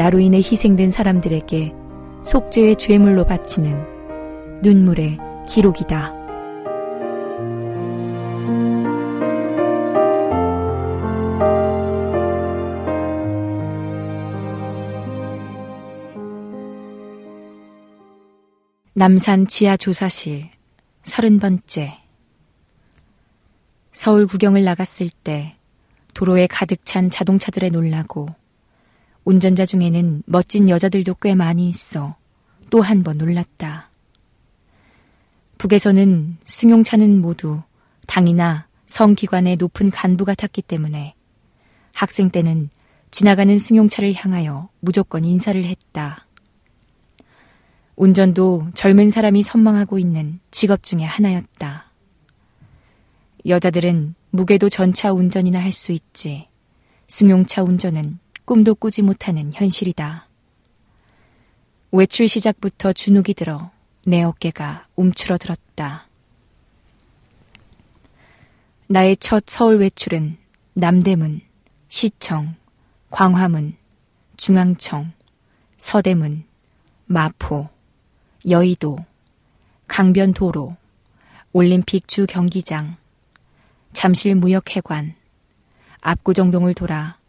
나로 인해 희생된 사람들에게 속죄의 죄물로 바치는 눈물의 기록이다. 남산 지하 조사실 서른 번째 서울 구경을 나갔을 때 도로에 가득 찬 자동차들에 놀라고 운전자 중에는 멋진 여자들도 꽤 많이 있어 또 한 번 놀랐다. 북에서는 승용차는 모두 당이나 성기관의 높은 간부가 탔기 때문에 학생 때는 지나가는 승용차를 향하여 무조건 인사를 했다. 운전도 젊은 사람이 선망하고 있는 직업 중의 하나였다. 여자들은 무게도 전차 운전이나 할 수 있지. 승용차 운전은 꿈도 꾸지 못하는 현실이다. 외출 시작부터 주눅이 들어 내 어깨가 움츠러들었다. 나의 첫 서울 외출은 남대문, 시청, 광화문, 중앙청, 서대문, 마포, 여의도, 강변도로, 올림픽 주 경기장, 잠실 무역회관, 압구정동을 돌아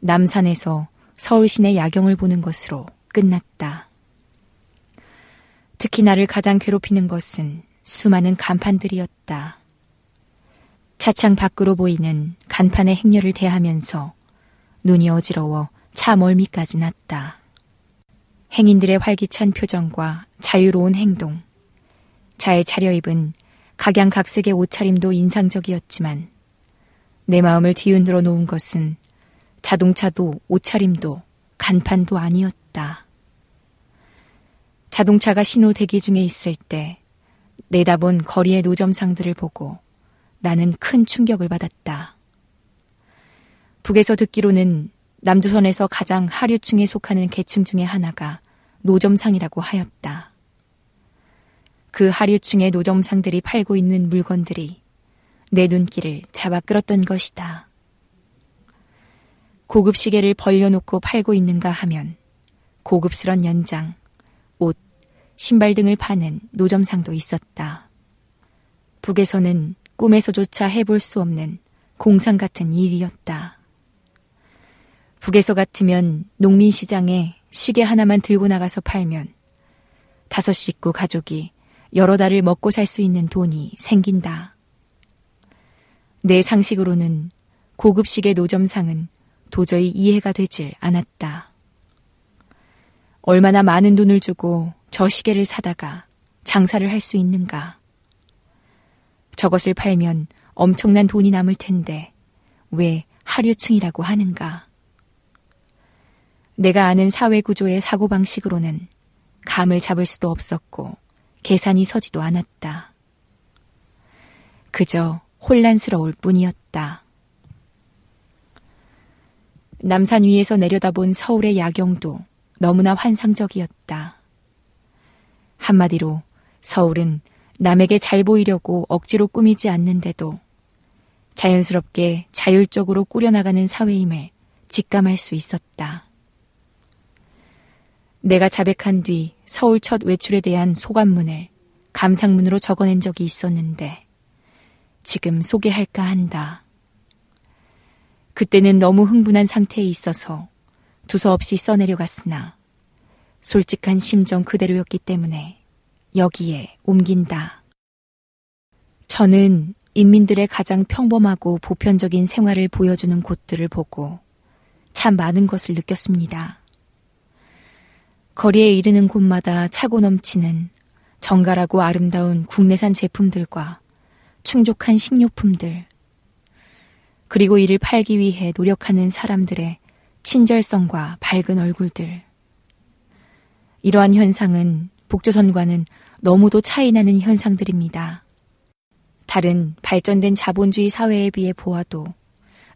남산에서 서울 시내 야경을 보는 것으로 끝났다. 특히 나를 가장 괴롭히는 것은 수많은 간판들이었다. 차창 밖으로 보이는 간판의 행렬을 대하면서 눈이 어지러워 차 멀미까지 났다. 행인들의 활기찬 표정과 자유로운 행동, 잘 차려입은 각양각색의 옷차림도 인상적이었지만 내 마음을 뒤흔들어 놓은 것은 자동차도 옷차림도 간판도 아니었다. 자동차가 신호 대기 중에 있을 때 내다본 거리의 노점상들을 보고 나는 큰 충격을 받았다. 북에서 듣기로는 남조선에서 가장 하류층에 속하는 계층 중의 하나가 노점상이라고 하였다. 그 하류층의 노점상들이 팔고 있는 물건들이 내 눈길을 잡아 끌었던 것이다. 고급 시계를 벌려놓고 팔고 있는가 하면 고급스런 연장, 옷, 신발 등을 파는 노점상도 있었다. 북에서는 꿈에서조차 해볼 수 없는 공상 같은 일이었다. 북에서 같으면 농민시장에 시계 하나만 들고 나가서 팔면 다섯 식구 가족이 여러 달을 먹고 살 수 있는 돈이 생긴다. 내 상식으로는 고급 시계 노점상은 도저히 이해가 되질 않았다. 얼마나 많은 돈을 주고 저 시계를 사다가 장사를 할 수 있는가? 저것을 팔면 엄청난 돈이 남을 텐데 왜 하류층이라고 하는가? 내가 아는 사회 구조의 사고방식으로는 감을 잡을 수도 없었고 계산이 서지도 않았다. 그저 혼란스러울 뿐이었다. 남산 위에서 내려다본 서울의 야경도 너무나 환상적이었다. 한마디로 서울은 남에게 잘 보이려고 억지로 꾸미지 않는데도 자연스럽게 자율적으로 꾸려나가는 사회임을 직감할 수 있었다. 내가 자백한 뒤 서울 첫 외출에 대한 소감문을 감상문으로 적어낸 적이 있었는데 지금 소개할까 한다. 그때는 너무 흥분한 상태에 있어서 두서없이 써내려갔으나 솔직한 심정 그대로였기 때문에 여기에 옮긴다. 저는 인민들의 가장 평범하고 보편적인 생활을 보여주는 곳들을 보고 참 많은 것을 느꼈습니다. 거리에 이르는 곳마다 차고 넘치는 정갈하고 아름다운 국내산 제품들과 충족한 식료품들, 그리고 이를 팔기 위해 노력하는 사람들의 친절성과 밝은 얼굴들. 이러한 현상은 북조선과는 너무도 차이나는 현상들입니다. 다른 발전된 자본주의 사회에 비해 보아도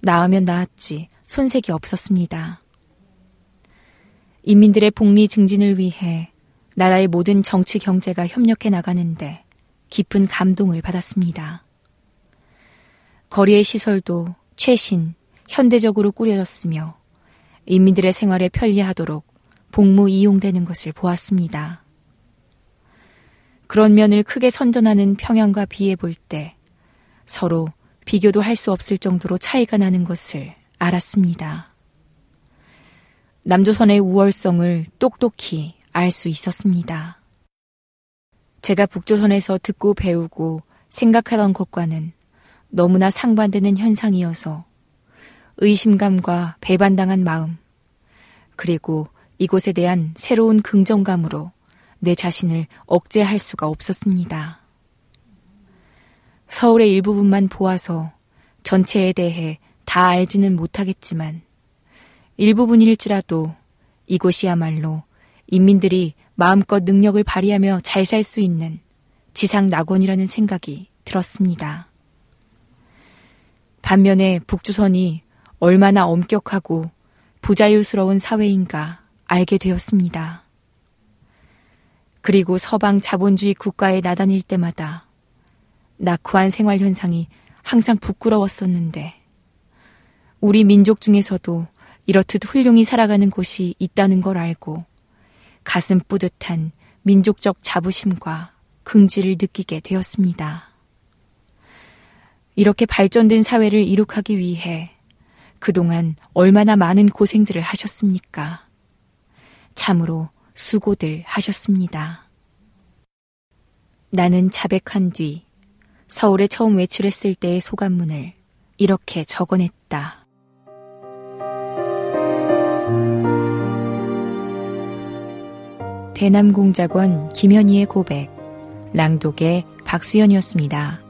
나으면 나았지 손색이 없었습니다. 인민들의 복리 증진을 위해 나라의 모든 정치 경제가 협력해 나가는데 깊은 감동을 받았습니다. 거리의 시설도 최신, 현대적으로 꾸려졌으며 인민들의 생활에 편리하도록 복무 이용되는 것을 보았습니다. 그런 면을 크게 선전하는 평양과 비해 볼 때 서로 비교도 할 수 없을 정도로 차이가 나는 것을 알았습니다. 남조선의 우월성을 똑똑히 알 수 있었습니다. 제가 북조선에서 듣고 배우고 생각하던 것과는 너무나 상반되는 현상이어서 의심감과 배반당한 마음, 그리고 이곳에 대한 새로운 긍정감으로 내 자신을 억제할 수가 없었습니다. 서울의 일부분만 보아서 전체에 대해 다 알지는 못하겠지만 일부분일지라도 이곳이야말로 인민들이 마음껏 능력을 발휘하며 잘 살 수 있는 지상 낙원이라는 생각이 들었습니다. 반면에 북조선이 얼마나 엄격하고 부자유스러운 사회인가 알게 되었습니다. 그리고 서방 자본주의 국가에 나다닐 때마다 낙후한 생활 현상이 항상 부끄러웠었는데 우리 민족 중에서도 이렇듯 훌륭히 살아가는 곳이 있다는 걸 알고 가슴 뿌듯한 민족적 자부심과 긍지를 느끼게 되었습니다. 이렇게 발전된 사회를 이룩하기 위해 그동안 얼마나 많은 고생들을 하셨습니까? 참으로 수고들 하셨습니다. 나는 자백한 뒤 서울에 처음 외출했을 때의 소감문을 이렇게 적어냈다. 대남공작원 김현희의 고백, 랑독의 박수연이었습니다.